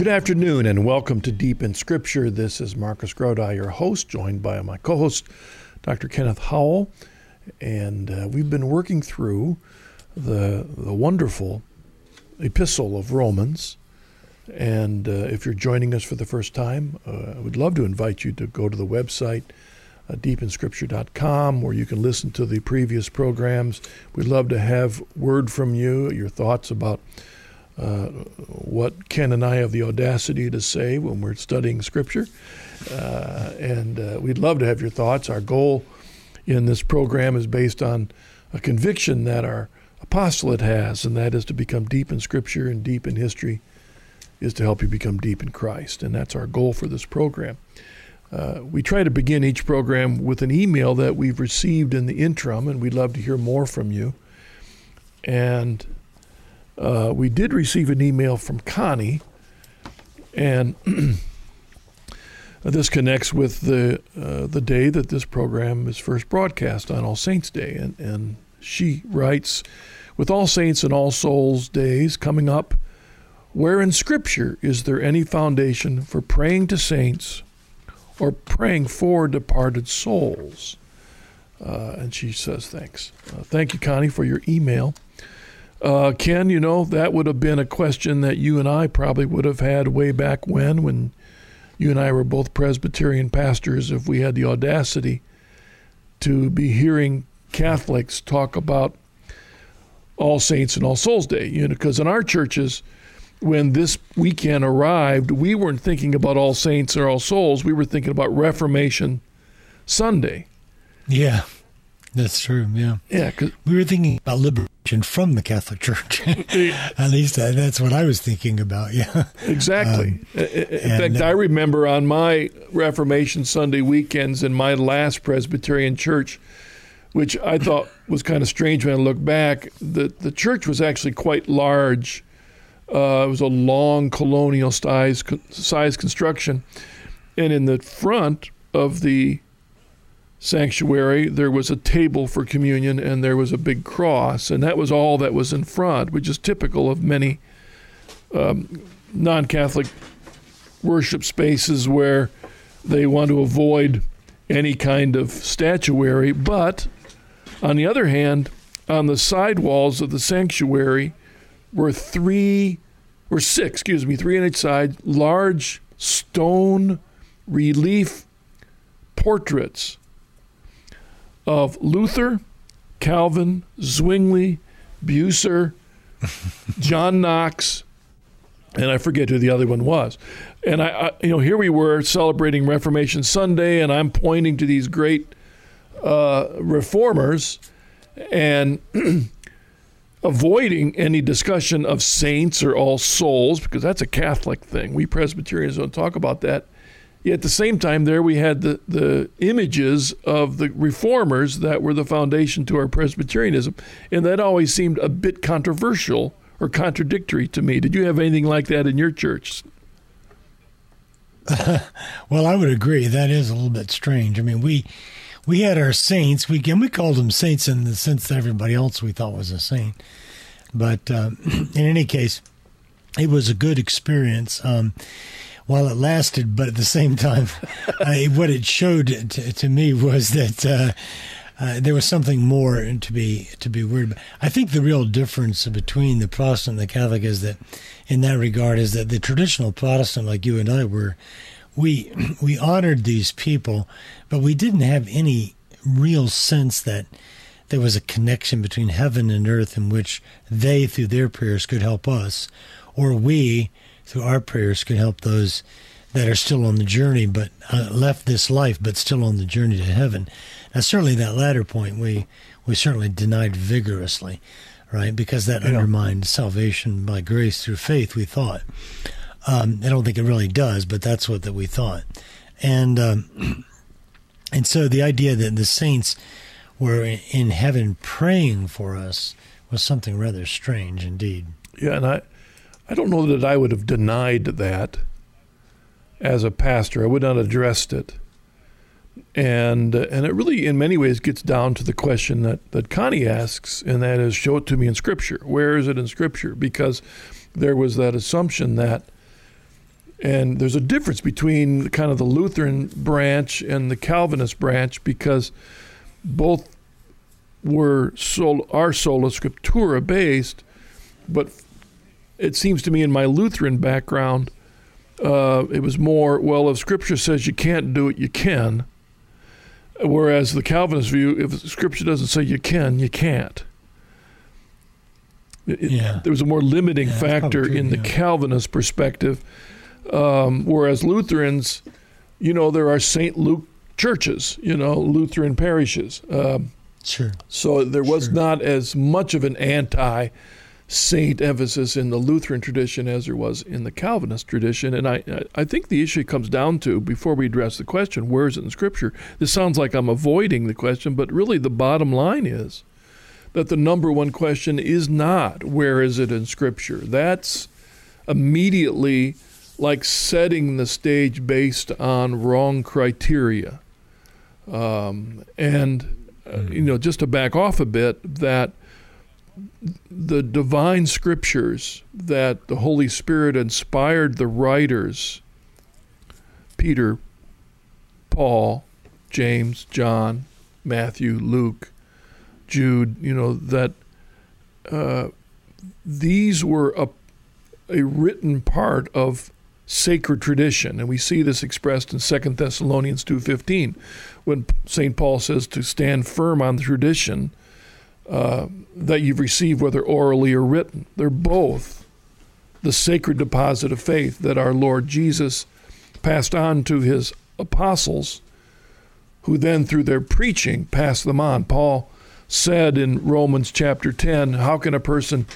good afternoon and welcome to Deep in Scripture. This is Marcus Grodi, your host, joined by my co host, Dr. Kenneth Howell. And uh, we've been working through the, the wonderful epistle of Romans. And uh, if you're joining us for the first time, uh, I would love to invite you to go to the website, uh, deepinscripture.com, where you can listen to the previous programs. We'd love to have word from you, your thoughts about what Ken and I have the audacity to say when we're studying Scripture. Uh, and uh, we'd love to have your thoughts. Our goal in this program is based on a conviction that our apostolate has, and that is to become deep in Scripture and deep in history, is to help you become deep in Christ. And that's our goal for this program. Uh, we try to begin each program with an email that we've received in the interim, and we'd love to hear more from you. And uh, we did receive an email from Connie, and this connects with the uh, the day that this program is first broadcast on All Saints Day, and and she writes, with All Saints and All Souls days coming up, where in Scripture is there any foundation for praying to saints or praying for departed souls? Uh, and she says, thanks. Uh, thank you, Connie, for your email. Uh, Ken, you know, that would have been a question that you and I probably would have had way back when, when you and I were both Presbyterian pastors, if we had the audacity to be hearing Catholics talk about All Saints and All Souls Day. You know, because in our churches, when this weekend arrived, we weren't thinking about All Saints or All Souls. We were thinking about Reformation Sunday. Yeah, that's true. Yeah. Yeah. Cause, we were thinking about liberation from the Catholic Church. At least that, that's what I was thinking about. Yeah. Exactly. Um, in fact, uh, I remember on my Reformation Sunday weekends in my last Presbyterian church, which I thought was kind of strange when I look back, the, the church was actually quite large. Uh, it was a long colonial size, size construction. And in the front of the sanctuary, there was a table for communion and there was a big cross, and that was all that was in front, which is typical of many um, non Catholic worship spaces where they want to avoid any kind of statuary. But on the other hand, on the side walls of the sanctuary were three, or six, excuse me, three on each side, large stone relief portraits of Luther, Calvin, Zwingli, Bucer, John Knox, and I forget who the other one was. And I, I, you know, here we were celebrating Reformation Sunday, and I'm pointing to these great uh, reformers and avoiding any discussion of saints or all souls because that's a Catholic thing. We Presbyterians don't talk about that. At the same time, there we had the, the images of the reformers that were the foundation to our Presbyterianism. And that always seemed a bit controversial or contradictory to me. Did you have anything like that in your church? well, I would agree. That is a little bit strange. I mean, we we had our saints. We and we called them saints in the sense that everybody else we thought was a saint. But uh, in any case, it was a good experience. Um, while it lasted, but at the same time, I, what it showed to, to me was that uh, uh, there was something more to be to be worried about. I think the real difference between the Protestant and the Catholic is that, in that regard, is that the traditional Protestant, like you and I were, we we honored these people, but we didn't have any real sense that there was a connection between heaven and earth in which they, through their prayers, could help us, or we through our prayers can help those that are still on the journey, but uh, left this life, but still on the journey to heaven. Now, certainly that latter point we we certainly denied vigorously, right? Because that yeah. undermined salvation by grace through faith. We thought. Um, I don't think it really does, but that's what that we thought, and um, and so the idea that the saints were in heaven praying for us was something rather strange indeed. Yeah, and I I don't know that I would have denied that as a pastor. I would not have addressed it. And uh, and it really, in many ways, gets down to the question that, that Connie asks, and that is, show it to me in Scripture. Where is it in Scripture? Because there was that assumption that And there's a difference between kind of the Lutheran branch and the Calvinist branch because both were sol- are sola scriptura based, but it seems to me in my Lutheran background, uh, it was more well if Scripture says you can't do it, you can. Whereas the Calvinist view, if Scripture doesn't say you can, you can't. It, yeah. There was a more limiting yeah, factor true, in the Calvinist perspective, um, whereas Lutherans, you know, there are Saint Luke churches, you know, Lutheran parishes. Um, sure. So there was sure. not as much of an anti saint emphasis in the Lutheran tradition as there was in the Calvinist tradition. And I, I think the issue comes down to, before we address the question, where is it in Scripture? This sounds like I'm avoiding the question, but really the bottom line is that the number one question is not where is it in Scripture. That's immediately like setting the stage based on wrong criteria. Um, and, uh, mm-hmm. you know, just to back off a bit, that the divine scriptures that the Holy Spirit inspired the writers Peter, Paul, James, John, Matthew, Luke, Jude, you know, that uh, these were a, a written part of sacred tradition and we see this expressed in 2 Thessalonians 2:15 when St. Paul says to stand firm on the tradition uh, that you've received, whether orally or written. They're both the sacred deposit of faith that our Lord Jesus passed on to his apostles, who then, through their preaching, passed them on. Paul said in Romans chapter 10 How can a person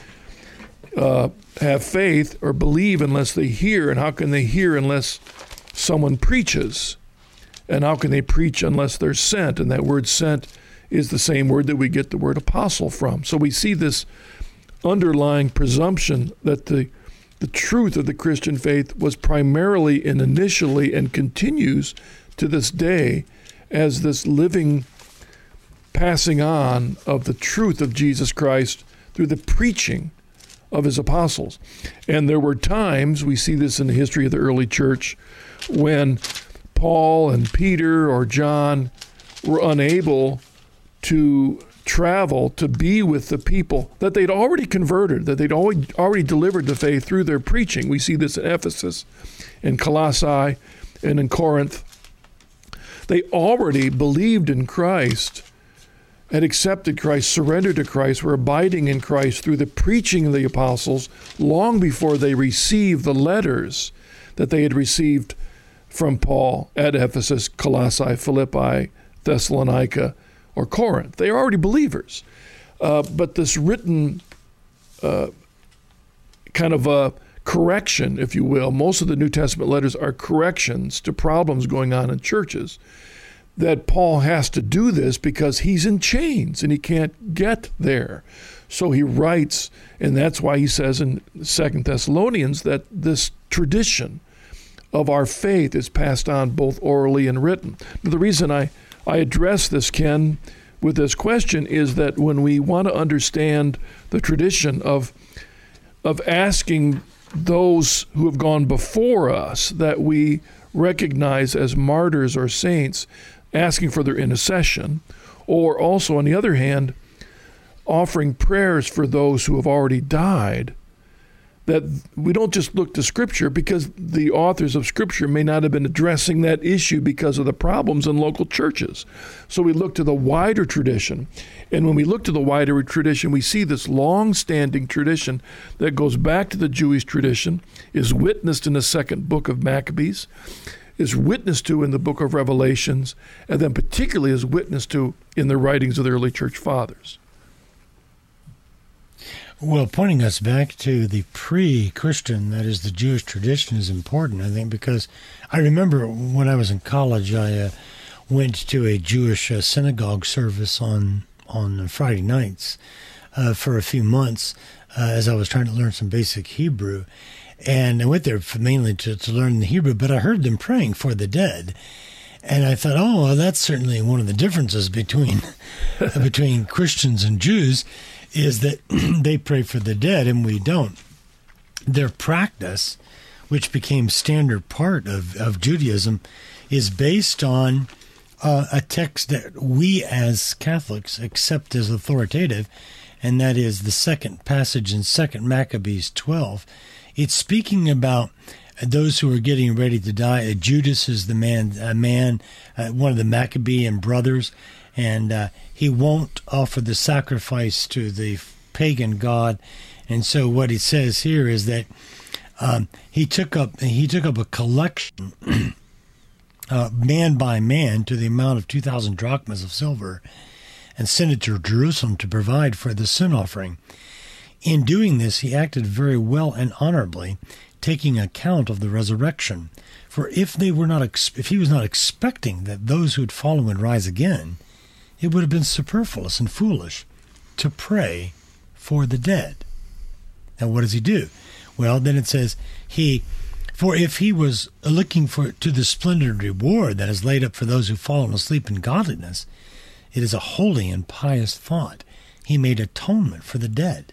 uh, have faith or believe unless they hear? And how can they hear unless someone preaches? And how can they preach unless they're sent? And that word sent is the same word that we get the word apostle from. So we see this underlying presumption that the the truth of the Christian faith was primarily and initially and continues to this day as this living passing on of the truth of Jesus Christ through the preaching of his apostles. And there were times, we see this in the history of the early church, when Paul and Peter or John were unable to travel to be with the people that they'd already converted, that they'd already, already delivered the faith through their preaching. We see this in Ephesus, in Colossae, and in Corinth. They already believed in Christ, had accepted Christ, surrendered to Christ, were abiding in Christ through the preaching of the apostles long before they received the letters that they had received from Paul at Ephesus, Colossae, Philippi, Thessalonica, or Corinth. They are already believers. Uh, but this written uh, kind of a correction, if you will, most of the New Testament letters are corrections to problems going on in churches. That Paul has to do this because he's in chains and he can't get there. So he writes, and that's why he says in Second Thessalonians that this tradition of our faith is passed on both orally and written. The reason I I address this, Ken, with this question is that when we want to understand the tradition of of asking those who have gone before us that we recognize as martyrs or saints, asking for their intercession, or also on the other hand, offering prayers for those who have already died that we don't just look to Scripture because the authors of Scripture may not have been addressing that issue because of the problems in local churches. So we look to the wider tradition. And when we look to the wider tradition, we see this long standing tradition that goes back to the Jewish tradition, is witnessed in the second book of Maccabees, is witnessed to in the book of Revelations, and then particularly is witnessed to in the writings of the early church fathers. Well, pointing us back to the pre Christian, that is the Jewish tradition, is important, I think, because I remember when I was in college, I uh, went to a Jewish uh, synagogue service on, on Friday nights uh, for a few months uh, as I was trying to learn some basic Hebrew. And I went there mainly to, to learn the Hebrew, but I heard them praying for the dead. And I thought, oh, well, that's certainly one of the differences between between Christians and Jews is that they pray for the dead and we don't. Their practice which became standard part of, of Judaism, is based on uh, a text that we as Catholics accept as authoritative, and that is the second passage in Second Maccabees 12. It's speaking about those who are getting ready to die. Uh, Judas is the man, a man, uh, one of the Maccabean brothers, and uh, he won't offer the sacrifice to the pagan god. And so, what he says here is that um, he took up he took up a collection, uh, man by man, to the amount of two thousand drachmas of silver, and sent it to Jerusalem to provide for the sin offering. In doing this, he acted very well and honorably, taking account of the resurrection. For if they were not, if he was not expecting that those who had fallen would rise again, it would have been superfluous and foolish to pray for the dead. Now, what does he do? Well, then it says, He, for if he was looking for to the splendid reward that is laid up for those who fallen asleep in godliness, it is a holy and pious thought. He made atonement for the dead,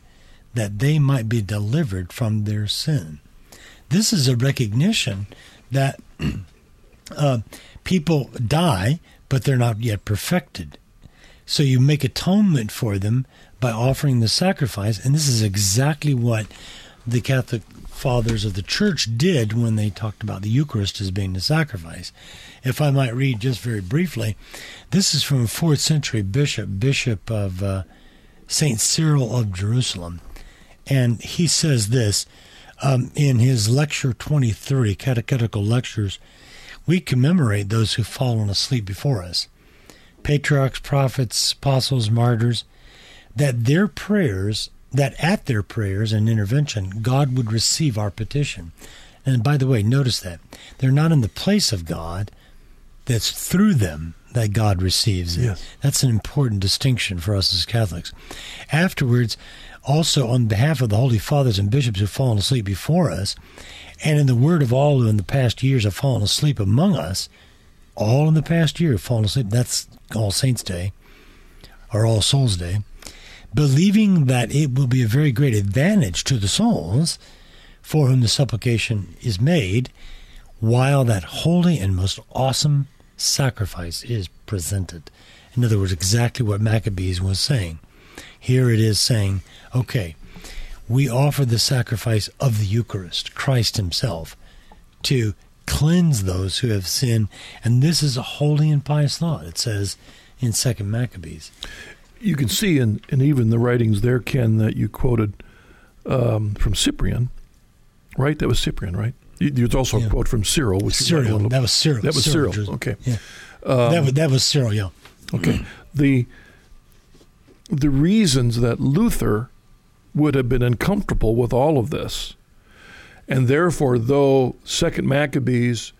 that they might be delivered from their sin. This is a recognition that uh, people die, but they're not yet perfected. So you make atonement for them by offering the sacrifice. And this is exactly what the Catholic fathers of the church did when they talked about the Eucharist as being the sacrifice. If I might read just very briefly, this is from a fourth century bishop, Bishop of uh, St. Cyril of Jerusalem. And he says this um, in his lecture 23, Catechetical Lectures We commemorate those who've fallen asleep before us patriarchs, prophets, apostles, martyrs, that their prayers, that at their prayers and intervention, God would receive our petition. And by the way, notice that they're not in the place of God, that's through them that God receives it. Yes. That's an important distinction for us as Catholics. Afterwards, also on behalf of the Holy Fathers and bishops who've fallen asleep before us, and in the word of all who in the past years have fallen asleep among us, all in the past year have fallen asleep. That's All Saints' Day or All Souls' Day believing that it will be a very great advantage to the souls for whom the supplication is made, while that holy and most awesome sacrifice is presented. In other words, exactly what Maccabees was saying. Here it is saying, okay, we offer the sacrifice of the Eucharist, Christ Himself, to cleanse those who have sinned. And this is a holy and pious thought, it says in Second Maccabees you can see in, in even the writings there, Ken, that you quoted um, from Cyprian, right? That was Cyprian, right? There's also yeah. a quote from Cyril. Which Cyril. That was Cyril. That was Cyril. Cyril. Okay. Yeah. Um, that, was, that was Cyril, yeah. Okay. the the reasons that Luther would have been uncomfortable with all of this, and therefore, though Second Maccabees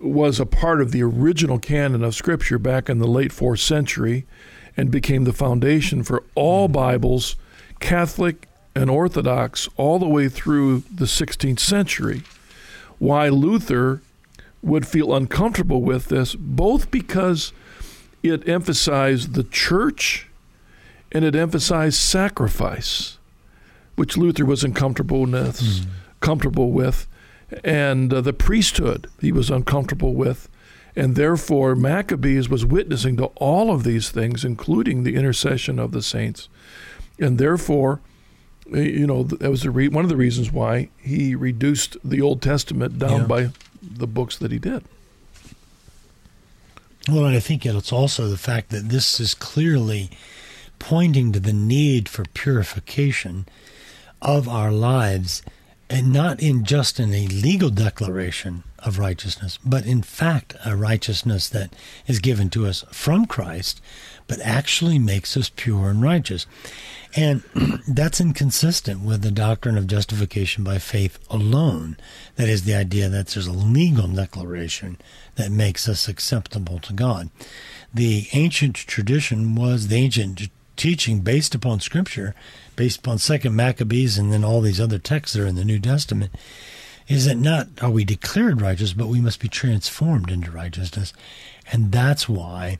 was a part of the original canon of Scripture back in the late fourth century, and became the foundation for all Bibles, Catholic and Orthodox, all the way through the 16th century. Why Luther would feel uncomfortable with this, both because it emphasized the church and it emphasized sacrifice, which Luther was uncomfortable with, mm. Comfortable with, and uh, the priesthood he was uncomfortable with. And therefore, Maccabees was witnessing to all of these things, including the intercession of the saints. And therefore, you know, that was re- one of the reasons why he reduced the Old Testament down yeah. by the books that he did. Well, and I think it's also the fact that this is clearly pointing to the need for purification of our lives, and not in just in a legal declaration of righteousness, but in fact, a righteousness that is given to us from Christ, but actually makes us pure and righteous. And that's inconsistent with the doctrine of justification by faith alone. That is the idea that there's a legal declaration that makes us acceptable to God. The ancient tradition was the ancient teaching based upon Scripture, based upon Second Maccabees, and then all these other texts that are in the New Testament is that not are we declared righteous, but we must be transformed into righteousness. And that's why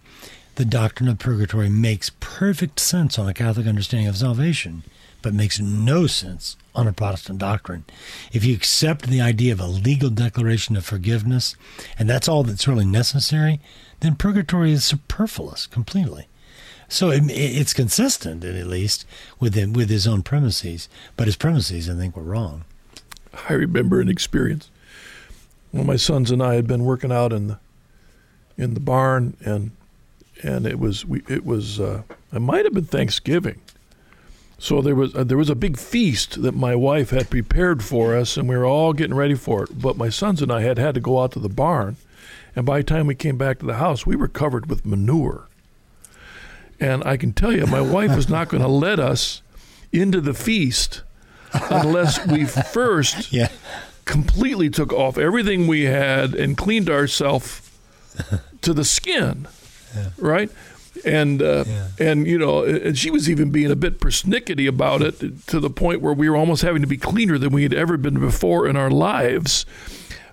the doctrine of purgatory makes perfect sense on a Catholic understanding of salvation, but makes no sense on a Protestant doctrine. If you accept the idea of a legal declaration of forgiveness, and that's all that's really necessary, then purgatory is superfluous completely. So it, it's consistent, at least, with him, with his own premises. But his premises, I think, were wrong. I remember an experience. Well, my sons and I had been working out in the in the barn, and and it was we, it was uh, it might have been Thanksgiving. So there was uh, there was a big feast that my wife had prepared for us, and we were all getting ready for it. But my sons and I had had to go out to the barn, and by the time we came back to the house, we were covered with manure. And I can tell you, my wife was not going to let us into the feast unless we first Yeah. completely took off everything we had and cleaned ourselves to the skin, right? And uh, Yeah. and you know, and she was even being a bit persnickety about it to the point where we were almost having to be cleaner than we had ever been before in our lives.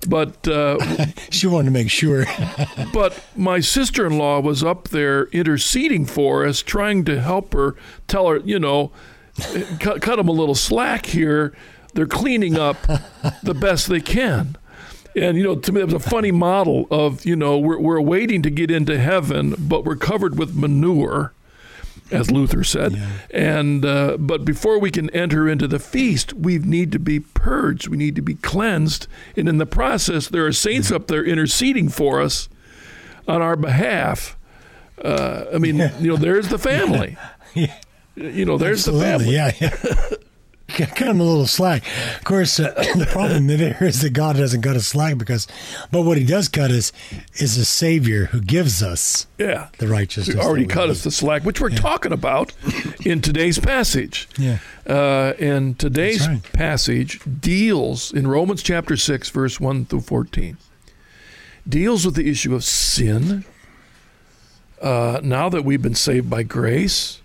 But uh, She wanted to make sure. but my sister-in-law was up there interceding for us, trying to help her, tell her, you know, cut, cut them a little slack here. They're cleaning up the best they can. And, you know, to me, it was a funny model of, you know, we're, we're waiting to get into heaven, but we're covered with manure, as Luther said. Yeah. And, uh, but before we can enter into the feast, we need to be purged. We need to be cleansed. And in the process, there are saints up there interceding for us on our behalf. Uh, I mean, you know, there's the family. Yeah. You know, there's the family. Yeah, yeah. Cut him a little slack. Of course, uh, the problem there is that God doesn't cut us slack because, but what He does cut us is a Savior who gives us Yeah. the righteousness. He already cut need. us the slack, which we're talking about in today's passage. Yeah. Uh, and today's right. passage deals in Romans chapter 6, verse 1 through 14, deals with the issue of sin. Uh, now that we've been saved by grace,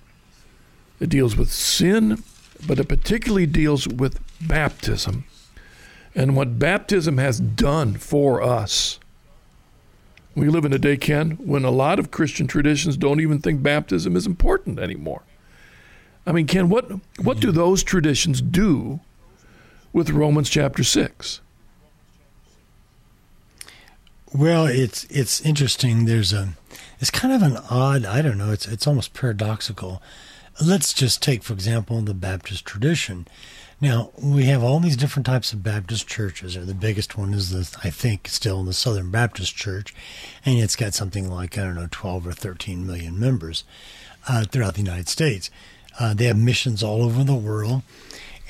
it deals with sin, but it particularly deals with baptism and what baptism has done for us. We live in a day, Ken, when a lot of Christian traditions don't even think baptism is important anymore. I mean, Ken, what what do those traditions do with Romans chapter six? Well, it's it's interesting. There's a it's kind of an odd. I don't know. It's it's almost paradoxical. Let's just take, for example, the Baptist tradition. Now we have all these different types of Baptist churches. Or the biggest one is the I think still the Southern Baptist Church, and it's got something like I don't know, twelve or thirteen million members uh, throughout the United States. Uh, they have missions all over the world,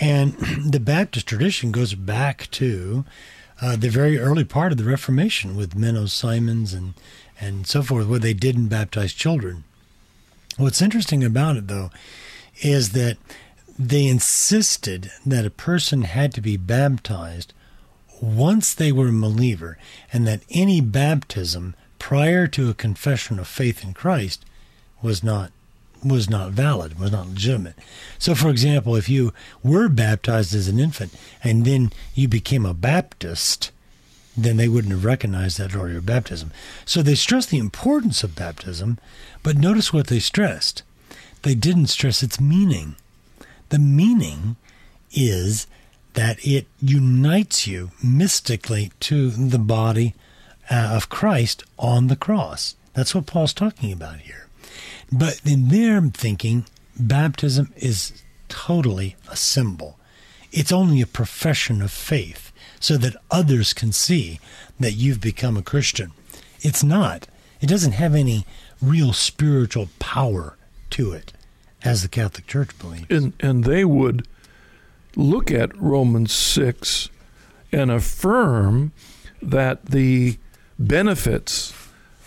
and the Baptist tradition goes back to uh, the very early part of the Reformation with Menno Simons and and so forth, where they didn't baptize children. What's interesting about it, though, is that they insisted that a person had to be baptized once they were a believer, and that any baptism prior to a confession of faith in Christ was not was not valid, was not legitimate. So, for example, if you were baptized as an infant and then you became a Baptist, then they wouldn't have recognized that earlier baptism. So they stressed the importance of baptism, but notice what they stressed. They didn't stress its meaning. The meaning is that it unites you mystically to the body uh, of Christ on the cross. That's what Paul's talking about here. But in their thinking, baptism is totally a symbol. It's only a profession of faith so that others can see that you've become a Christian. It's not. It doesn't have any real spiritual power to it, as the Catholic Church believes. And and they would look at Romans six and affirm that the benefits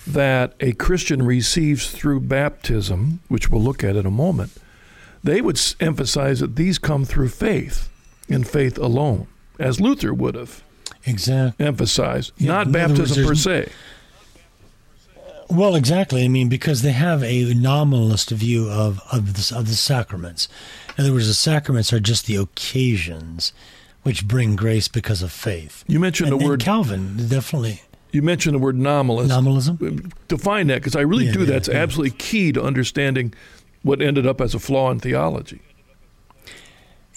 that a Christian receives through baptism, which we'll look at in a moment, they would emphasize that these come through faith and faith alone, as Luther would have Exactly. emphasized, Yeah, not other words, baptism per se. Well, exactly. I mean, because they have a nominalist view of of the, of the sacraments. In other words, the sacraments are just the occasions which bring grace because of faith. You mentioned And, the and word. Calvin definitely You mentioned the word nominalist. nominalism. Define that because I really Yeah, do. yeah, That's yeah. absolutely key to understanding what ended up as a flaw in theology.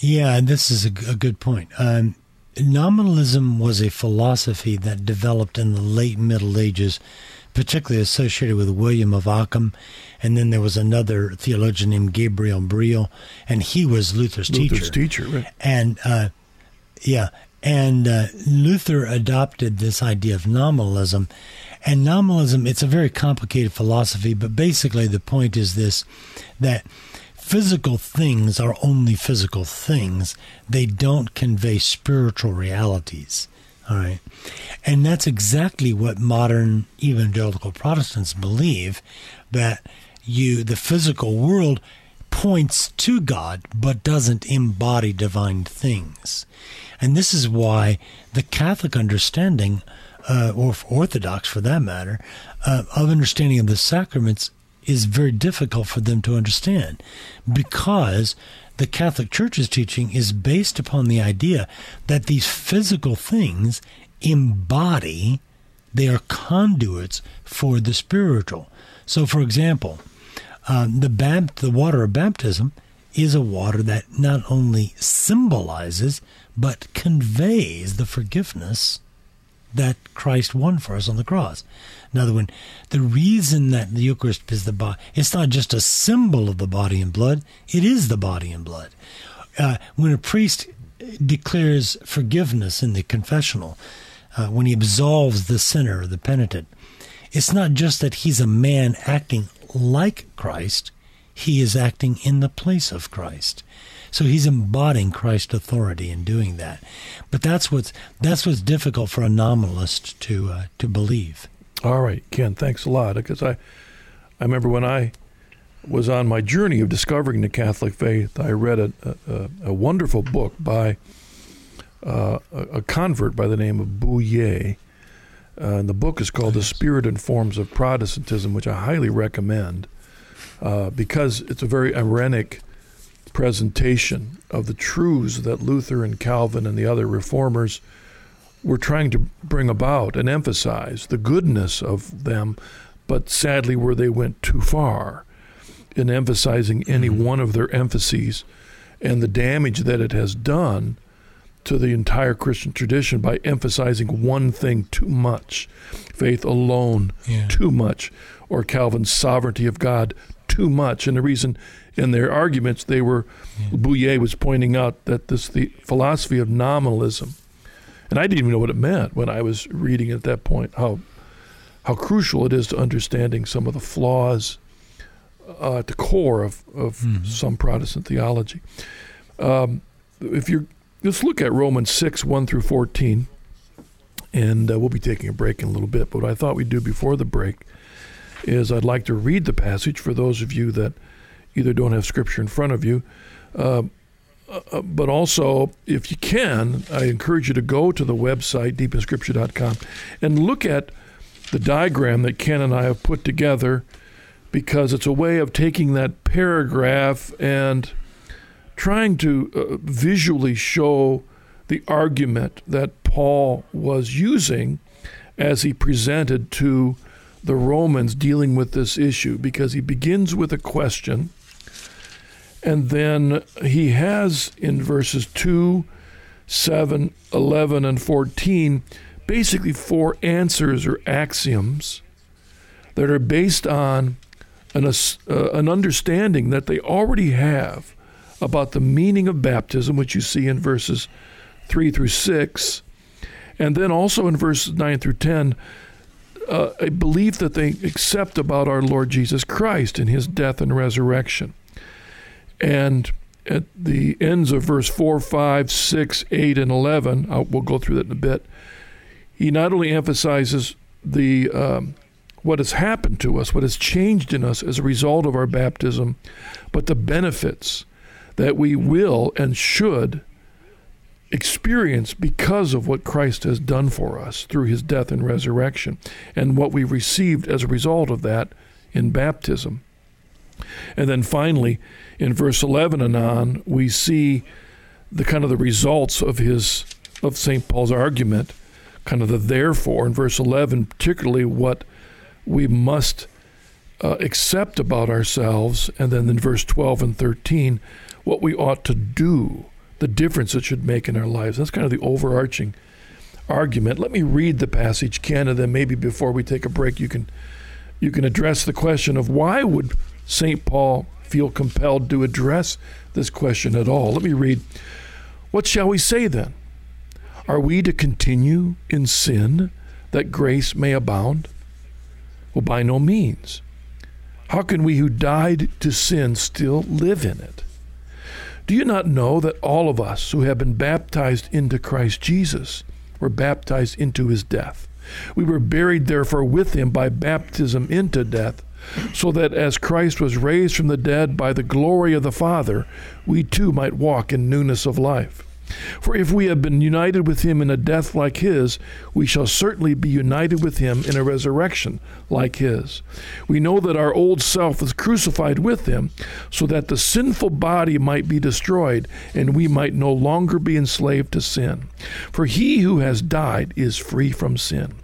Yeah, and this is a, a good point. Um, nominalism was a philosophy that developed in the late Middle Ages, particularly associated with William of Ockham. And then there was another theologian named Gabriel Biel, and he was Luther's, Luther's teacher. teacher, right. And uh, yeah, and uh, Luther adopted this idea of nominalism. And nominalism, it's a very complicated philosophy, but basically the point is this that physical things are only physical things. They don't convey spiritual realities. All right. And that's exactly what modern evangelical Protestants believe that you the physical world points to God but doesn't embody divine things. And this is why the Catholic understanding uh, or Orthodox for that matter, uh, of understanding of the sacraments is very difficult for them to understand because the Catholic Church's teaching is based upon the idea that these physical things embody, they are conduits for the spiritual. So, for example, um, the, bab- the water of baptism is a water that not only symbolizes but conveys the forgiveness that Christ won for us on the cross. In one. the reason that the Eucharist is the body, it's not just a symbol of the body and blood, it is the body and blood. Uh, when a priest declares forgiveness in the confessional, uh, when he absolves the sinner, or the penitent, it's not just that he's a man acting like Christ, he is acting in the place of Christ. So he's embodying Christ's authority in doing that. But that's what's that's what's difficult for a nominalist to uh, to believe. All right, Ken, thanks a lot. Because I, I remember when I was on my journey of discovering the Catholic faith, I read a, a, a wonderful book by uh, a, a, convert by the name of Bouyer. Uh, and the book is called The Spirit and Forms of Protestantism, which I highly recommend uh, because it's a very irenic presentation of the truths that Luther and Calvin and the other reformers were trying to bring about and emphasize the goodness of them, but sadly, where they went too far in emphasizing any mm-hmm. one of their emphases and the damage that it has done to the entire Christian tradition by emphasizing one thing too much faith alone yeah. too much, or Calvin's sovereignty of God too much. And the reason in their arguments they were, yeah. Bouyer was pointing out that this the philosophy of nominalism and I didn't even know what it meant when I was reading at that point. How how crucial it is to understanding some of the flaws uh, at the core of, of mm-hmm. some Protestant theology. Um, if you let's look at Romans six one through fourteen, and uh, we'll be taking a break in a little bit. But what I thought we'd do before the break is I'd like to read the passage for those of you that either don't have Scripture in front of you. Uh, uh, but also, if you can, I encourage you to go to the website, deepinscripture.com, and look at the diagram that Ken and I have put together because it's a way of taking that paragraph and trying to uh, visually show the argument that Paul was using as he presented to the Romans dealing with this issue because he begins with a question and then he has in verses 2, 7, 11, and 14 basically four answers or axioms that are based on an, uh, an understanding that they already have about the meaning of baptism, which you see in verses 3 through 6, and then also in verses 9 through 10, uh, a belief that they accept about our Lord Jesus Christ and his death and resurrection. And at the ends of verse 4, 5, 6, 8, and 11, I'll, we'll go through that in a bit, he not only emphasizes the um, what has happened to us, what has changed in us as a result of our baptism, but the benefits that we will and should experience because of what Christ has done for us through his death and resurrection, and what we received as a result of that in baptism. And then finally, in verse 11 and on, we see the kind of the results of his of St. Paul's argument, kind of the therefore in verse 11, particularly what we must uh, accept about ourselves, and then in verse 12 and 13, what we ought to do the difference it should make in our lives. That's kind of the overarching argument. Let me read the passage, Ken, and then maybe before we take a break, you can you can address the question of why would St. Paul feel compelled to address this question at all. Let me read. What shall we say then? Are we to continue in sin that grace may abound? Well, by no means. How can we who died to sin still live in it? Do you not know that all of us who have been baptized into Christ Jesus were baptized into his death? We were buried, therefore, with him by baptism into death, so that as Christ was raised from the dead by the glory of the Father, we too might walk in newness of life. For if we have been united with him in a death like his, we shall certainly be united with him in a resurrection like his. We know that our old self was crucified with him, so that the sinful body might be destroyed, and we might no longer be enslaved to sin. For he who has died is free from sin.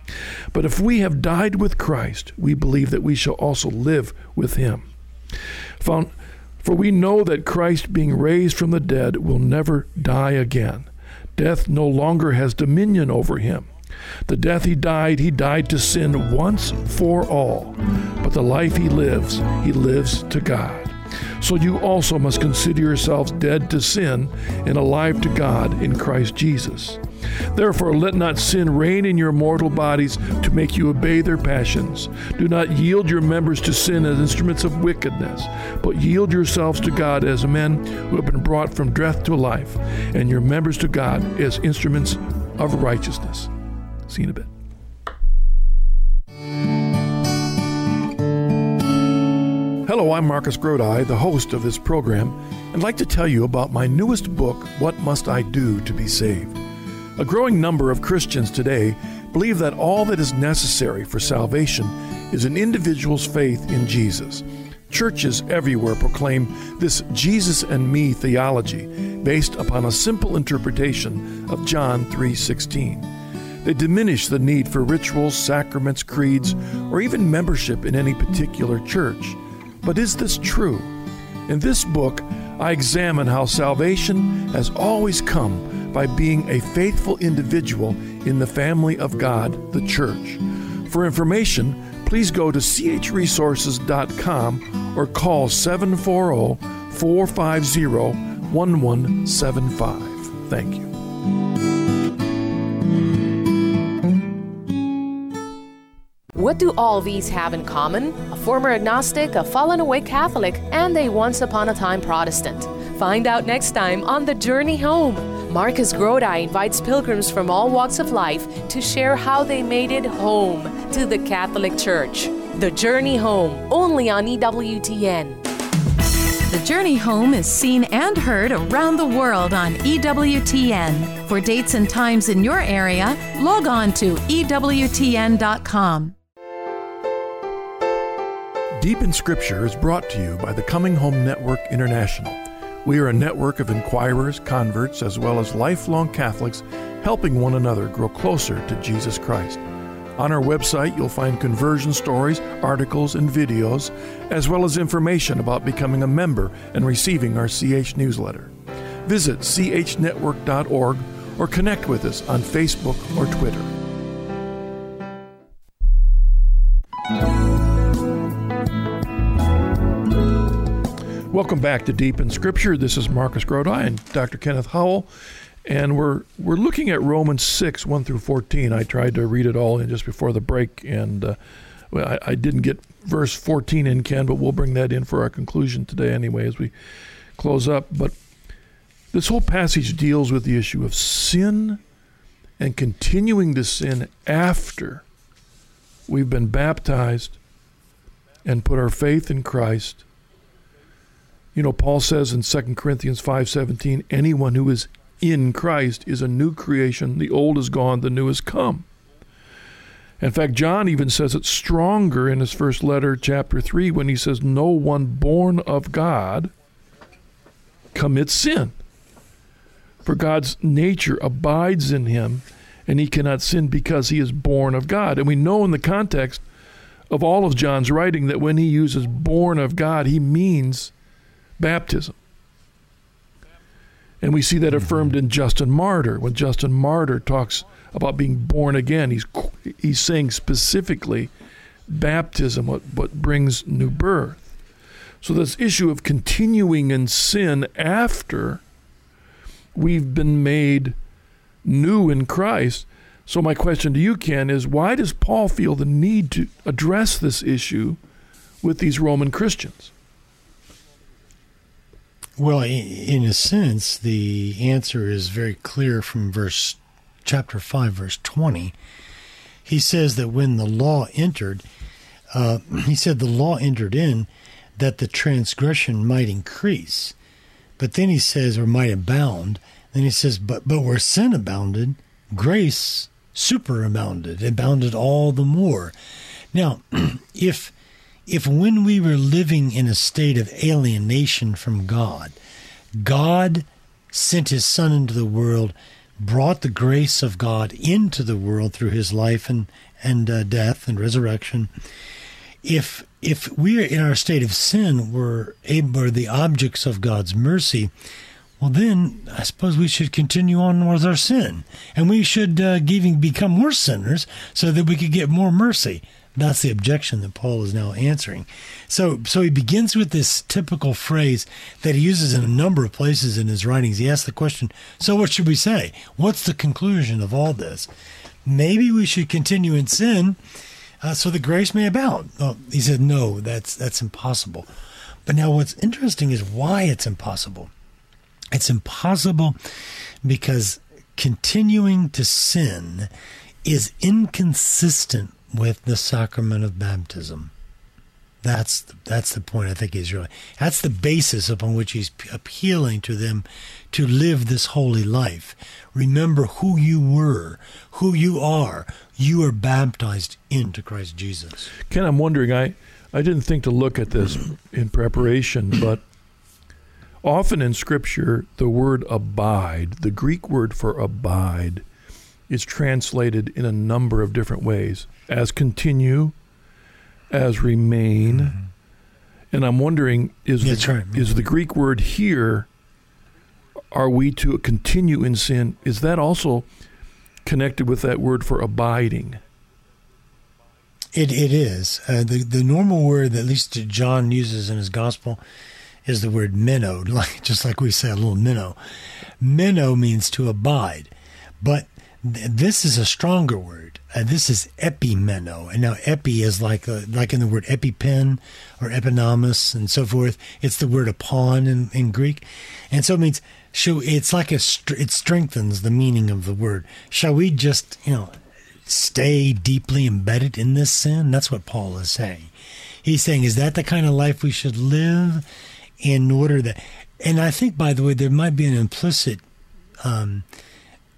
But if we have died with Christ, we believe that we shall also live with him. Found for we know that Christ, being raised from the dead, will never die again. Death no longer has dominion over him. The death he died, he died to sin once for all. But the life he lives, he lives to God. So you also must consider yourselves dead to sin and alive to God in Christ Jesus. Therefore, let not sin reign in your mortal bodies to make you obey their passions. Do not yield your members to sin as instruments of wickedness, but yield yourselves to God as men who have been brought from death to life, and your members to God as instruments of righteousness. See you in a bit. Hello, I'm Marcus Grodi, the host of this program, and I'd like to tell you about my newest book, What Must I Do to Be Saved? A growing number of Christians today believe that all that is necessary for salvation is an individual's faith in Jesus. Churches everywhere proclaim this Jesus and me theology based upon a simple interpretation of John 3:16. They diminish the need for rituals, sacraments, creeds, or even membership in any particular church. But is this true? In this book, I examine how salvation has always come by being a faithful individual in the family of God, the church. For information, please go to chresources.com or call 740 450 1175. Thank you. What do all these have in common? A former agnostic, a fallen away Catholic, and a once upon a time Protestant. Find out next time on The Journey Home. Marcus Grodi invites pilgrims from all walks of life to share how they made it home to the Catholic Church. The Journey Home, only on EWTN. The Journey Home is seen and heard around the world on EWTN. For dates and times in your area, log on to EWTN.com. Deep in Scripture is brought to you by the Coming Home Network International. We are a network of inquirers, converts, as well as lifelong Catholics helping one another grow closer to Jesus Christ. On our website, you'll find conversion stories, articles, and videos, as well as information about becoming a member and receiving our CH newsletter. Visit chnetwork.org or connect with us on Facebook or Twitter. Welcome back to Deep in Scripture. This is Marcus Grodi and Dr. Kenneth Howell, and we're we're looking at Romans six one through fourteen. I tried to read it all in just before the break, and uh, I, I, didn't get verse fourteen in, Ken, but we'll bring that in for our conclusion today anyway as we close up. But this whole passage deals with the issue of sin and continuing to sin after we've been baptized and put our faith in Christ you know, Paul says in 2 Corinthians 5:17, anyone who is in Christ is a new creation. The old is gone, the new has come. In fact, John even says it stronger in his first letter, chapter 3, when he says, No one born of God commits sin. For God's nature abides in him, and he cannot sin because he is born of God. And we know in the context of all of John's writing that when he uses born of God, he means baptism. And we see that affirmed in Justin Martyr. When Justin Martyr talks about being born again, he's he's saying specifically baptism, what, what brings new birth. So this issue of continuing in sin after we've been made new in Christ. So my question to you, Ken, is why does Paul feel the need to address this issue with these Roman Christians? Well, in a sense, the answer is very clear from verse chapter 5 verse 20. He says that when the law entered, uh, he said the law entered in that the transgression might increase. But then he says, or might abound. Then he says, but but where sin abounded, grace superabounded, abounded all the more. Now, if if when we were living in a state of alienation from God, God sent his son into the world, brought the grace of God into the world through his life and and uh, death and resurrection. If if we are in our state of sin, we're able, we're the objects of God's mercy. Well, then I suppose we should continue on with our sin, and we should uh, even become worse sinners so that we could get more mercy. That's the objection that Paul is now answering. So, so he begins with this typical phrase that he uses in a number of places in his writings. He asks the question, "So, what should we say? What's the conclusion of all this? Maybe we should continue in sin." uh, so the grace may abound. Oh, he said, no, that's that's impossible. But now, what's interesting is why it's impossible. It's impossible because continuing to sin is inconsistent with the sacrament of baptism. That's the, that's the point I think he's really. That's the basis upon which he's appealing to them to live this holy life. Remember who you were, who you are. You are baptized into Christ Jesus. Ken, I'm wondering. I I didn't think to look at this in preparation, but often in Scripture, the word abide, the Greek word for abide, is translated in a number of different ways as continue as remain. Mm-hmm. And I'm wondering is the, right. is the Greek word here are we to continue in sin is that also connected with that word for abiding? It it is. Uh, the the normal word that at least John uses in his gospel is the word meno, like just like we say a little minnow. Meno means to abide. But this is a stronger word uh, this is epimeno, and now epi is like a, like in the word epipen or epinomis and so forth. It's the word upon in, in Greek, and so it means so it's like a it strengthens the meaning of the word. Shall we just you know stay deeply embedded in this sin? That's what Paul is saying. He's saying, is that the kind of life we should live in order that? And I think, by the way, there might be an implicit. Um,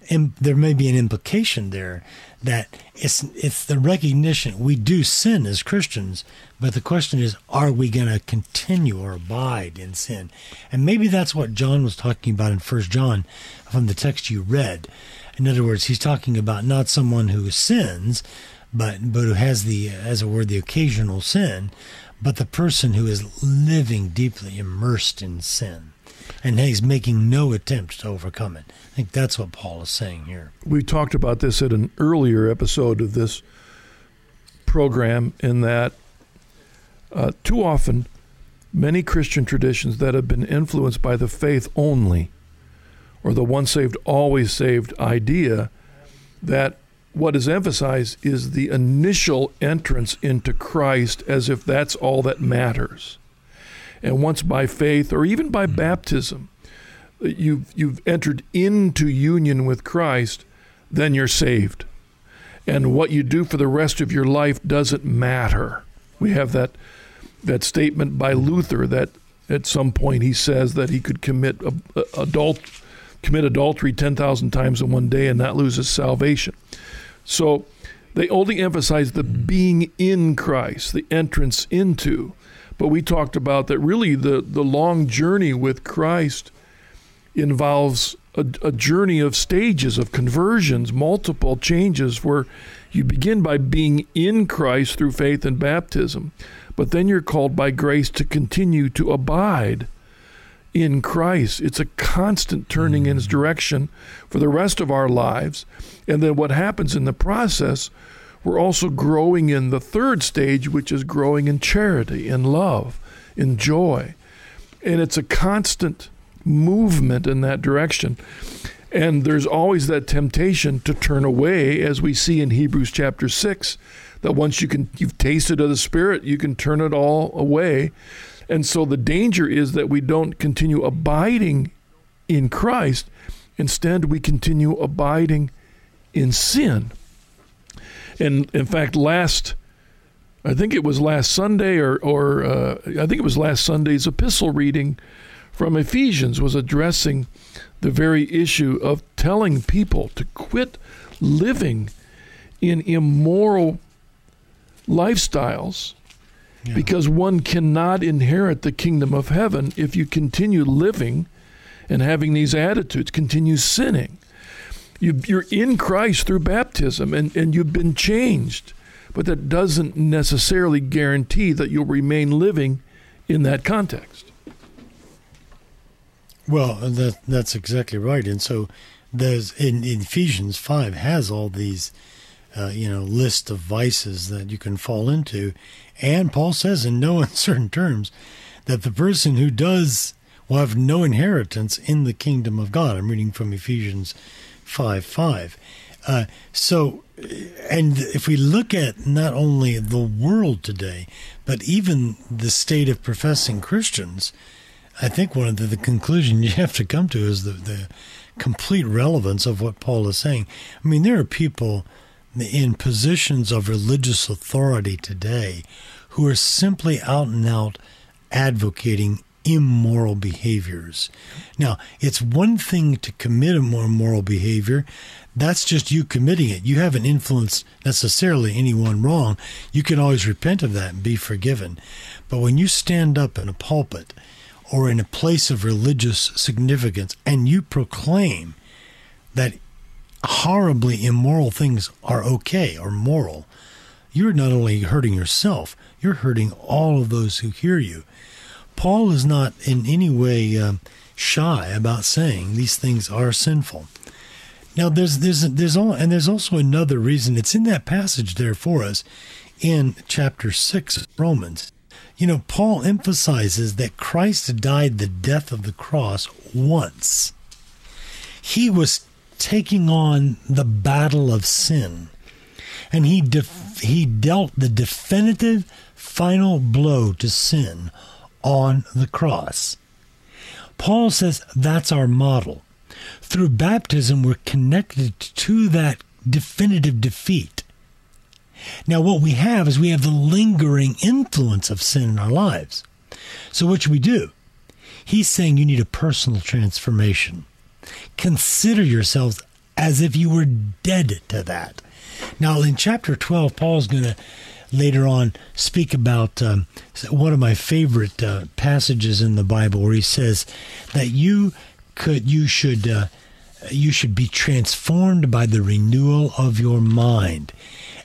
there may be an implication there that it's it's the recognition we do sin as Christians, but the question is, are we going to continue or abide in sin? And maybe that's what John was talking about in First John, from the text you read. In other words, he's talking about not someone who sins, but but who has the as a word the occasional sin, but the person who is living deeply immersed in sin and he's making no attempt to overcome it. I think that's what Paul is saying here. We talked about this at an earlier episode of this program, in that uh, too often many Christian traditions that have been influenced by the faith only or the once saved, always saved idea that what is emphasized is the initial entrance into Christ as if that's all that matters and once by faith or even by mm-hmm. baptism, uh, you've, you've entered into union with Christ, then you're saved. And what you do for the rest of your life doesn't matter. We have that, that statement by Luther that at some point he says that he could commit adult, commit adultery 10,000 times in one day and not lose his salvation. So they only emphasize the mm-hmm. being in Christ, the entrance into. But we talked about that really the, the long journey with Christ involves a, a journey of stages of conversions, multiple changes where you begin by being in Christ through faith and baptism, but then you're called by grace to continue to abide in Christ. It's a constant turning in His mm. direction for the rest of our lives. And then what happens in the process, we're also growing in the third stage, which is growing in charity, in love, in joy. And it's a constant movement in that direction. And there's always that temptation to turn away, as we see in Hebrews chapter 6, that once you can you've tasted of the Spirit, you can turn it all away. And so the danger is that we don't continue abiding in Christ. Instead, we continue abiding in sin. And in fact, last, I think it was last Sunday, or, or uh, I think it was last Sunday's epistle reading from Ephesians was addressing the very issue of telling people to quit living in immoral lifestyles yeah. because one cannot inherit the kingdom of heaven if you continue living and having these attitudes, continue sinning. You, are in Christ through baptism and, and you've been changed, but that doesn't necessarily guarantee that you'll remain living in that context. Well, that, that's exactly right. And so there's in, in Ephesians 5 has all these uh, you know list of vices that you can fall into and paul says in no uncertain terms that the person who does will have no inheritance in the kingdom of god i'm reading from ephesians 5 5 uh, so and if we look at not only the world today but even the state of professing christians i think one of the, the conclusion you have to come to is the, the complete relevance of what paul is saying. I mean there are people in positions of religious authority today who are simply out and out advocating immoral behaviors. Now, it's one thing to commit a more immoral behavior. That's just you committing it. You haven't influenced necessarily anyone wrong. You can always repent of that and be forgiven. But when you stand up in a pulpit or in a place of religious significance and you proclaim that horribly immoral things are okay or moral, you're not only hurting yourself, you're hurting all of those who hear you. Paul is not in any way uh, shy about saying these things are sinful. Now, there's there's there's all, and there's also another reason. It's in that passage there for us in chapter six of Romans. You know, Paul emphasizes that Christ died the death of the cross once. He was taking on the battle of sin. And he, def- he dealt the definitive final blow to sin on the cross. Paul says that's our model. Through baptism, we're connected to that definitive defeat. Now, what we have is we have the lingering influence of sin in our lives. So, what should we do? He's saying you need a personal transformation. Consider yourselves as if you were dead to that. Now, in chapter 12, Paul's going to later on speak about um, one of my favorite uh, passages in the Bible where he says that you could, you should, uh, you should be transformed by the renewal of your mind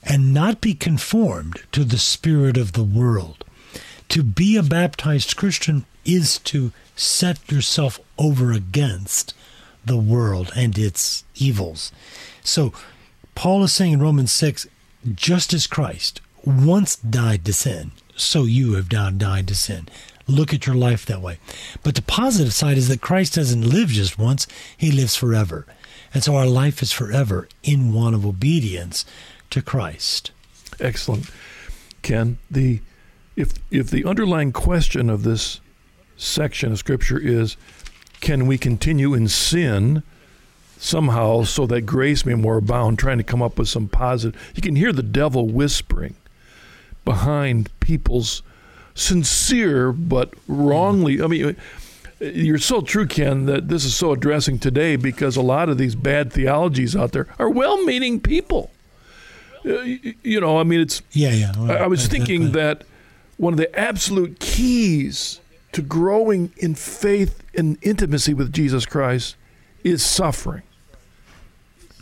and not be conformed to the spirit of the world. To be a baptized Christian is to set yourself over against the world and its evils. So, Paul is saying in Romans 6 just as Christ once died to sin, so you have now died to sin. Look at your life that way. But the positive side is that Christ doesn't live just once, he lives forever. And so our life is forever in one of obedience to Christ. Excellent. Ken, the if if the underlying question of this section of scripture is can we continue in sin somehow so that grace may more abound, trying to come up with some positive? You can hear the devil whispering behind people's sincere but wrongly. I mean, you're so true, Ken, that this is so addressing today because a lot of these bad theologies out there are well meaning people. Uh, you know, I mean, it's. Yeah, yeah. Well, I was thinking that one of the absolute keys to growing in faith and intimacy with Jesus Christ is suffering,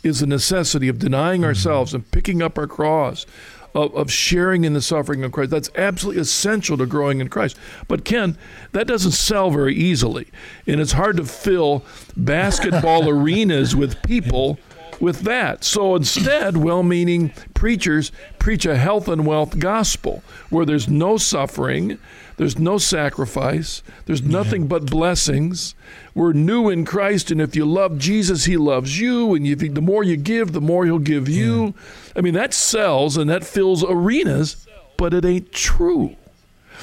is the necessity of denying mm-hmm. ourselves and picking up our cross, of, of sharing in the suffering of Christ. That's absolutely essential to growing in Christ. But Ken, that doesn't sell very easily, and it's hard to fill basketball arenas with people with that. So instead, well meaning preachers preach a health and wealth gospel where there's no suffering, there's no sacrifice, there's nothing but blessings. We're new in Christ, and if you love Jesus, He loves you. And if the more you give, the more He'll give you. I mean, that sells and that fills arenas, but it ain't true.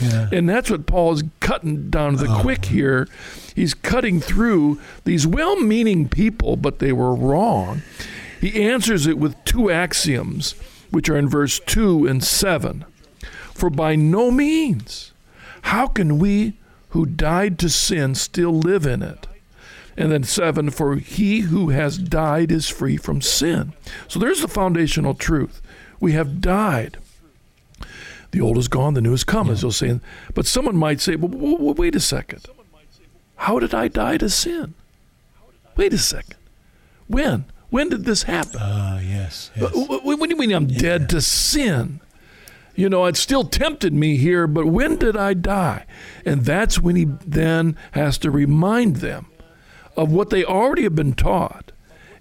Yeah. And that's what Paul is cutting down to the oh. quick here. He's cutting through these well meaning people, but they were wrong. He answers it with two axioms, which are in verse 2 and 7. For by no means, how can we who died to sin still live in it? And then 7, for he who has died is free from sin. So there's the foundational truth. We have died the old is gone, the new has come, yeah. as you'll say. But someone might say, well, wait a second. How did I die to sin? Wait a second. When? When did this happen? Ah, uh, yes. yes. What, do you mean I'm yeah. dead to sin? You know, it still tempted me here, but when did I die? And that's when he then has to remind them of what they already have been taught.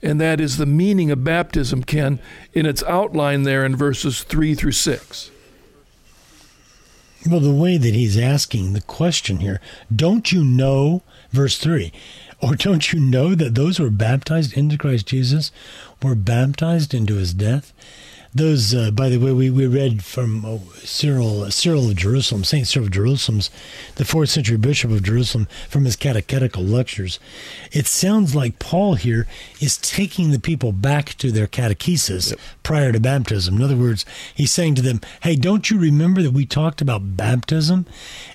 And that is the meaning of baptism, Ken, in its outline there in verses 3 through 6. Well, the way that he's asking the question here, don't you know, verse 3, or don't you know that those who are baptized into Christ Jesus were baptized into his death? Those, uh, by the way, we, we read from oh, Cyril, Cyril of Jerusalem, Saint Cyril of Jerusalem's, the fourth century bishop of Jerusalem, from his catechetical lectures. It sounds like Paul here is taking the people back to their catechesis yep. prior to baptism. In other words, he's saying to them, "Hey, don't you remember that we talked about baptism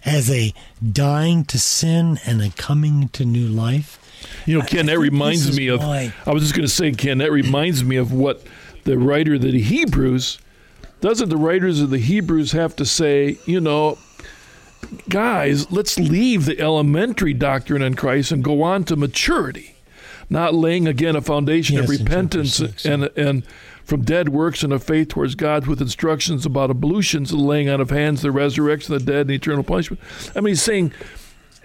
as a dying to sin and a coming to new life?" You know, Ken, that reminds me of. Why. I was just going to say, Ken, that reminds me of what the writer of the Hebrews, doesn't the writers of the Hebrews have to say, you know, guys, let's leave the elementary doctrine in Christ and go on to maturity, not laying again a foundation yes, of repentance and and from dead works and of faith towards God with instructions about ablutions, the laying on of hands, the resurrection of the dead, and eternal punishment. I mean, he's saying,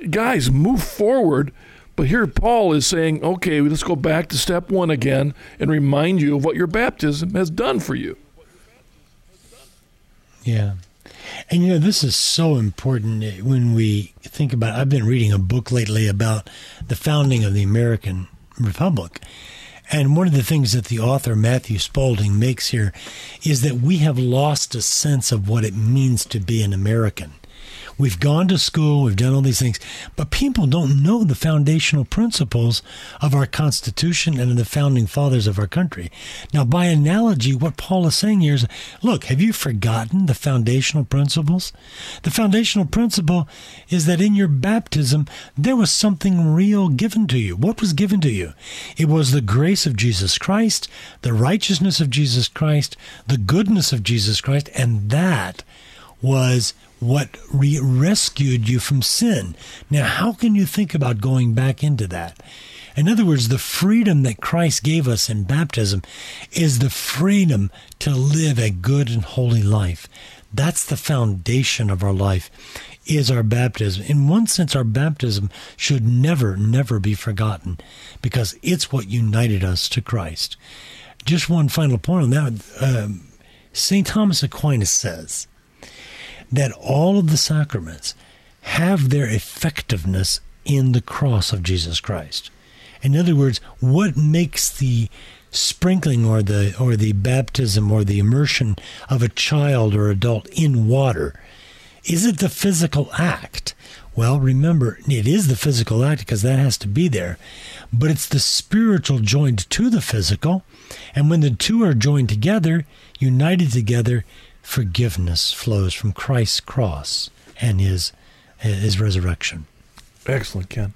guys, move forward but here Paul is saying, okay, let's go back to step one again and remind you of what your baptism has done for you. Yeah. And you know, this is so important eh, when we think about I've been reading a book lately about the founding of the American Republic. And one of the things that the author Matthew Spalding makes here is that we have lost a sense of what it means to be an American. We've gone to school, we've done all these things, but people don't know the foundational principles of our Constitution and of the founding fathers of our country. Now, by analogy, what Paul is saying here is look, have you forgotten the foundational principles? The foundational principle is that in your baptism, there was something real given to you. What was given to you? It was the grace of Jesus Christ, the righteousness of Jesus Christ, the goodness of Jesus Christ, and that was what re- rescued you from sin. Now, how can you think about going back into that? In other words, the freedom that Christ gave us in baptism is the freedom to live a good and holy life. That's the foundation of our life is our baptism. In one sense, our baptism should never, never be forgotten because it's what united us to Christ. Just one final point on that. Um, St. Thomas Aquinas says, that all of the sacraments have their effectiveness in the cross of Jesus Christ. In other words, what makes the sprinkling or the or the baptism or the immersion of a child or adult in water is it the physical act? Well, remember, it is the physical act because that has to be there, but it's the spiritual joined to the physical. And when the two are joined together, united together, forgiveness flows from Christ's cross and his his resurrection. Excellent, Ken.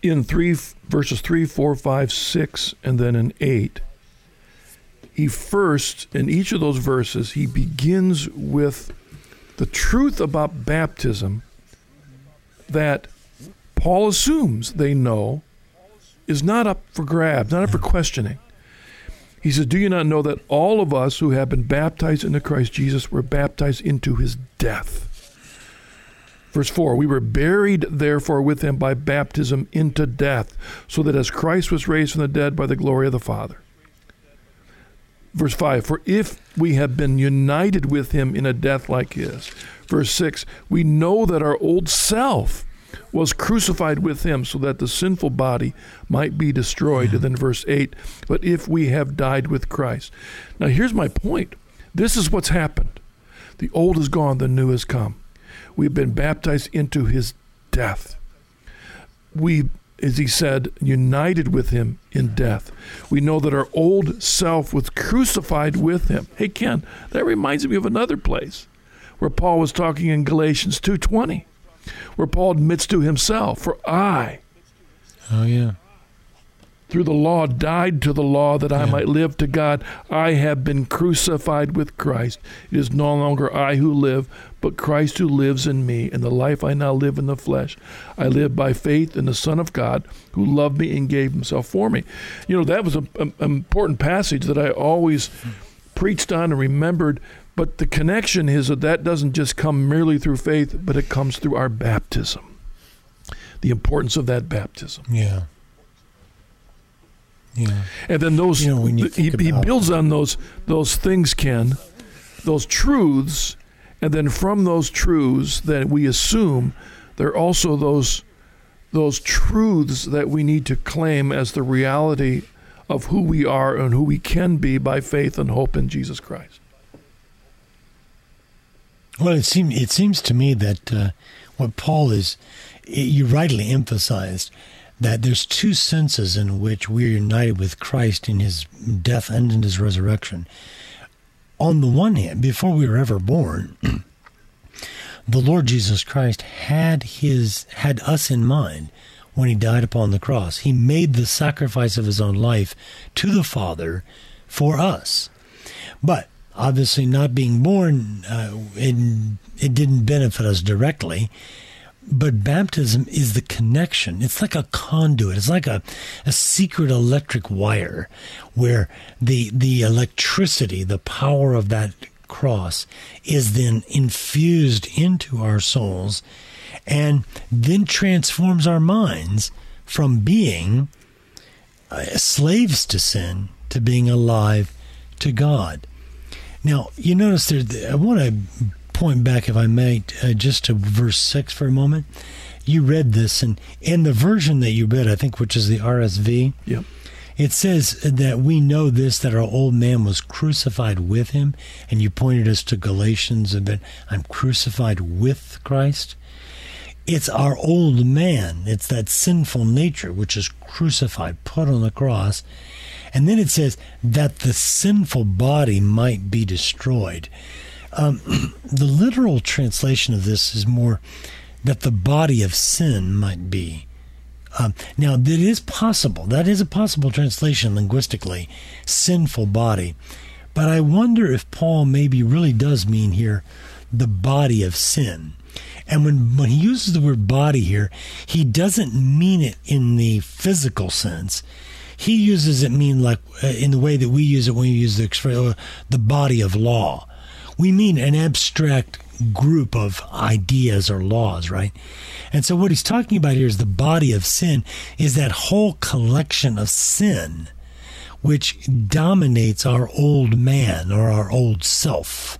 In three verses three, four, five, six, and then in eight, he first in each of those verses he begins with the truth about baptism that Paul assumes they know is not up for grabs, not up for questioning. He says, Do you not know that all of us who have been baptized into Christ Jesus were baptized into his death? Verse 4 We were buried, therefore, with him by baptism into death, so that as Christ was raised from the dead by the glory of the Father. Verse 5 For if we have been united with him in a death like his. Verse 6 We know that our old self was crucified with him so that the sinful body might be destroyed. And then verse 8 But if we have died with Christ. Now, here's my point this is what's happened. The old is gone, the new has come. We've been baptized into his death. We, as he said, united with him in death. We know that our old self was crucified with him. Hey Ken, that reminds me of another place where Paul was talking in Galatians 2:20, where Paul admits to himself, "For I, Oh yeah. through the law died to the law that I Yeah. might live to God. I have been crucified with Christ. It is no longer I who live, but Christ who lives in me. And the life I now live in the flesh, I live by faith in the Son of God who loved me and gave himself for me. You know, that was an important passage that I always preached on and remembered. But the connection is that that doesn't just come merely through faith, but it comes through our baptism. The importance of that baptism. Yeah. Yeah. And then those You know, you he, he builds on those those things, Ken, those truths, and then from those truths that we assume there are also those those truths that we need to claim as the reality of who we are and who we can be by faith and hope in Jesus Christ. Well, it seems it seems to me that uh, what Paul is, you rightly emphasized that there's two senses in which we are united with Christ in His death and in His resurrection. On the one hand, before we were ever born, the Lord Jesus Christ had His had us in mind when He died upon the cross. He made the sacrifice of His own life to the Father for us. But obviously, not being born, uh, it, it didn't benefit us directly. But baptism is the connection. It's like a conduit. It's like a, a secret electric wire where the, the electricity, the power of that cross is then infused into our souls and then transforms our minds from being uh, slaves to sin to being alive to God. Now, you notice there, I want to point back, if I may, uh, just to verse 6 for a moment. You read this, and in the version that you read, I think, which is the RSV, Yep. it says that we know this that our old man was crucified with him, and you pointed us to Galatians a bit. I'm crucified with Christ. It's our old man. It's that sinful nature which is crucified, put on the cross. And then it says that the sinful body might be destroyed. Um, the literal translation of this is more that the body of sin might be. Um, now, that is possible. That is a possible translation linguistically, sinful body. But I wonder if Paul maybe really does mean here the body of sin. And when, when he uses the word body here, he doesn't mean it in the physical sense. He uses it mean like uh, in the way that we use it when we use the expression, uh, the body of law. We mean an abstract group of ideas or laws, right? And so what he's talking about here is the body of sin is that whole collection of sin which dominates our old man or our old self,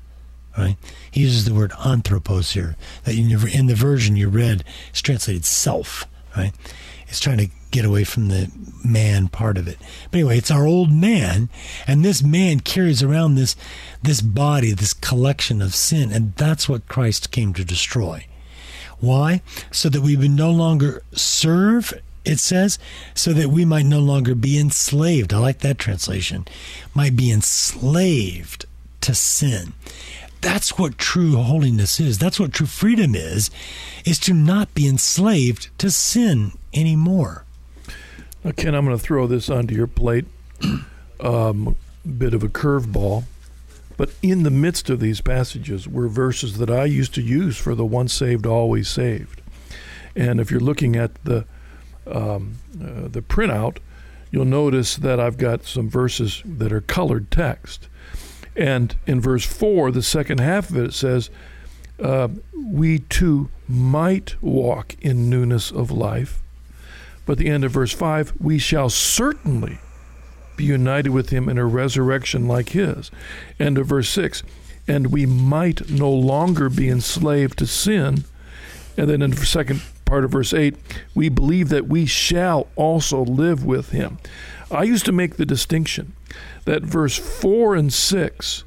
right? He uses the word anthropos here. That in, the version you read, it's translated self, right? It's trying to get away from the man part of it. But anyway, it's our old man, and this man carries around this this body, this collection of sin, and that's what Christ came to destroy. Why? So that we would no longer serve, it says, so that we might no longer be enslaved. I like that translation. Might be enslaved to sin. That's what true holiness is. That's what true freedom is, is to not be enslaved to sin anymore. Now, Ken, I'm going to throw this onto your plate. Um, bit of a curveball. But in the midst of these passages were verses that I used to use for the once saved, always saved. And if you're looking at the um, uh, the printout, you'll notice that I've got some verses that are colored text. And in verse 4, the second half of it, it says, uh, We too might walk in newness of life. But the end of verse 5, we shall certainly be united with him in a resurrection like his. End of verse 6, and we might no longer be enslaved to sin. And then in the second part of verse 8, we believe that we shall also live with him. I used to make the distinction that verse 4 and 6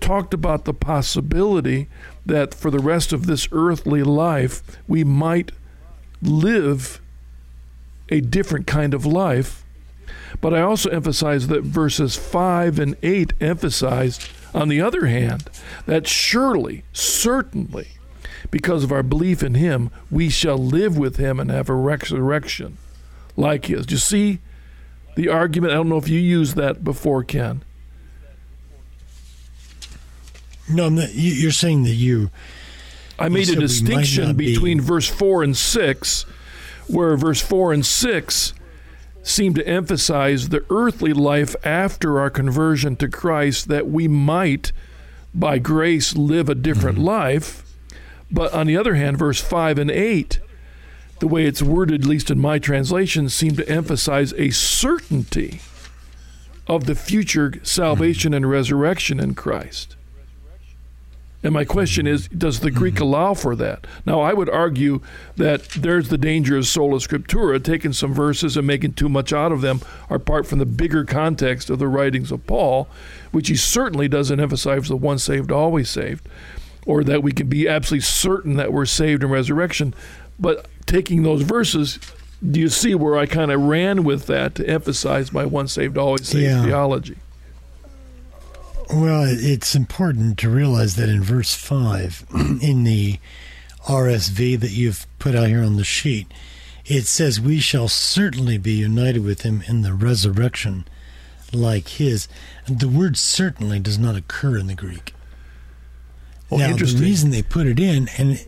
talked about the possibility that for the rest of this earthly life, we might live a different kind of life but I also emphasize that verses 5 and 8 emphasized, on the other hand, that surely, certainly, because of our belief in Him, we shall live with Him and have a resurrection like His. Do you see the argument? I don't know if you used that before, Ken. No, you're saying that you. I made a distinction between be. verse 4 and 6, where verse 4 and 6 seem to emphasize the earthly life after our conversion to Christ that we might, by grace, live a different mm-hmm. life. But on the other hand, verse 5 and 8, the way it's worded, at least in my translation, seem to emphasize a certainty of the future salvation and resurrection in Christ. And my question is, does the Greek mm-hmm. allow for that? Now, I would argue that there's the danger of sola scriptura, taking some verses and making too much out of them, apart from the bigger context of the writings of Paul, which he certainly doesn't emphasize the once saved, always saved, or that we can be absolutely certain that we're saved in resurrection. But taking those verses, do you see where I kind of ran with that to emphasize my once saved, always saved yeah. theology? Well, it's important to realize that in verse 5, in the RSV that you've put out here on the sheet, it says, We shall certainly be united with him in the resurrection like his. The word certainly does not occur in the Greek. Well, now, the reason they put it in, and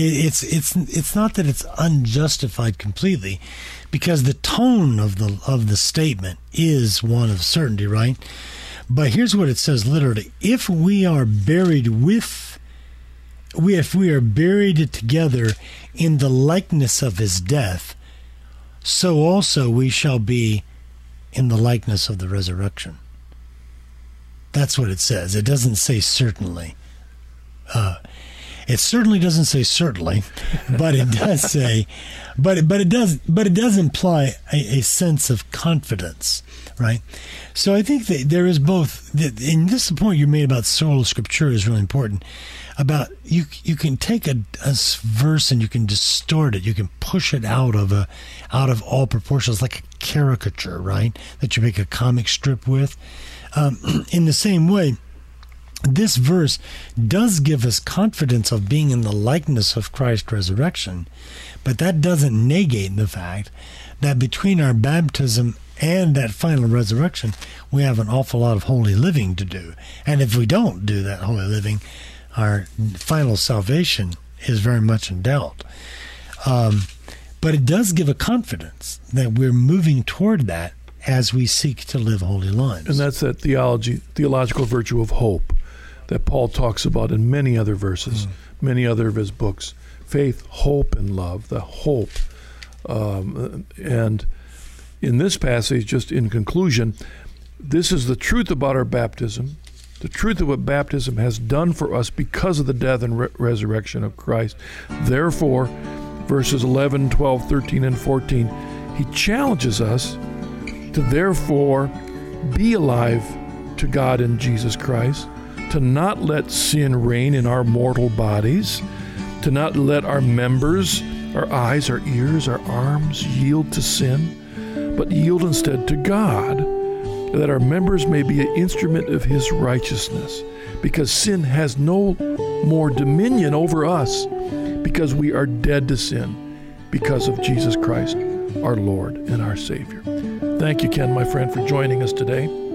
it's it's it's not that it's unjustified completely, because the tone of the of the statement is one of certainty, right? But here's what it says literally if we are buried with, we, if we are buried together in the likeness of his death, so also we shall be in the likeness of the resurrection. That's what it says. It doesn't say certainly. Uh, it certainly doesn't say certainly, but it does say, but but it does but it does imply a, a sense of confidence right? So I think that there is both, and this point you made about sola scriptura is really important. About you, you can take a, a verse and you can distort it. You can push it out of a, out of all proportions, like a caricature, right? That you make a comic strip with. Um, in the same way, this verse does give us confidence of being in the likeness of Christ's resurrection, but that doesn't negate the fact that between our baptism and that final resurrection, we have an awful lot of holy living to do. And if we don't do that holy living, our final salvation is very much in doubt. Um, but it does give a confidence that we're moving toward that as we seek to live holy lives. And that's that theology, theological virtue of hope that Paul talks about in many other verses, mm. many other of his books. Faith, hope, and love. The hope, um, and in this passage, just in conclusion, this is the truth about our baptism, the truth of what baptism has done for us because of the death and re- resurrection of Christ. Therefore, verses 11, 12, 13, and 14, he challenges us to therefore be alive to God in Jesus Christ, to not let sin reign in our mortal bodies, to not let our members, our eyes, our ears, our arms yield to sin but yield instead to God, that our members may be an instrument of His righteousness, because sin has no more dominion over us, because we are dead to sin because of Jesus Christ, our Lord and our Savior. Thank you, Ken, my friend, for joining us today.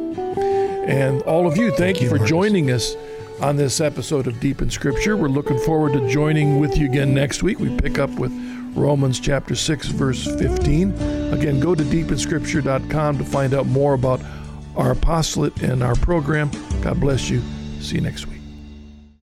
And all of you, thank, thank you, for Marcus. joining us on this episode of Deep in Scripture. We're looking forward to joining with you again next week. We pick up with Romans chapter 6, verse 15 Again, go to deepinscripture.com to find out more about our apostolate and our program. God bless you. See you next week.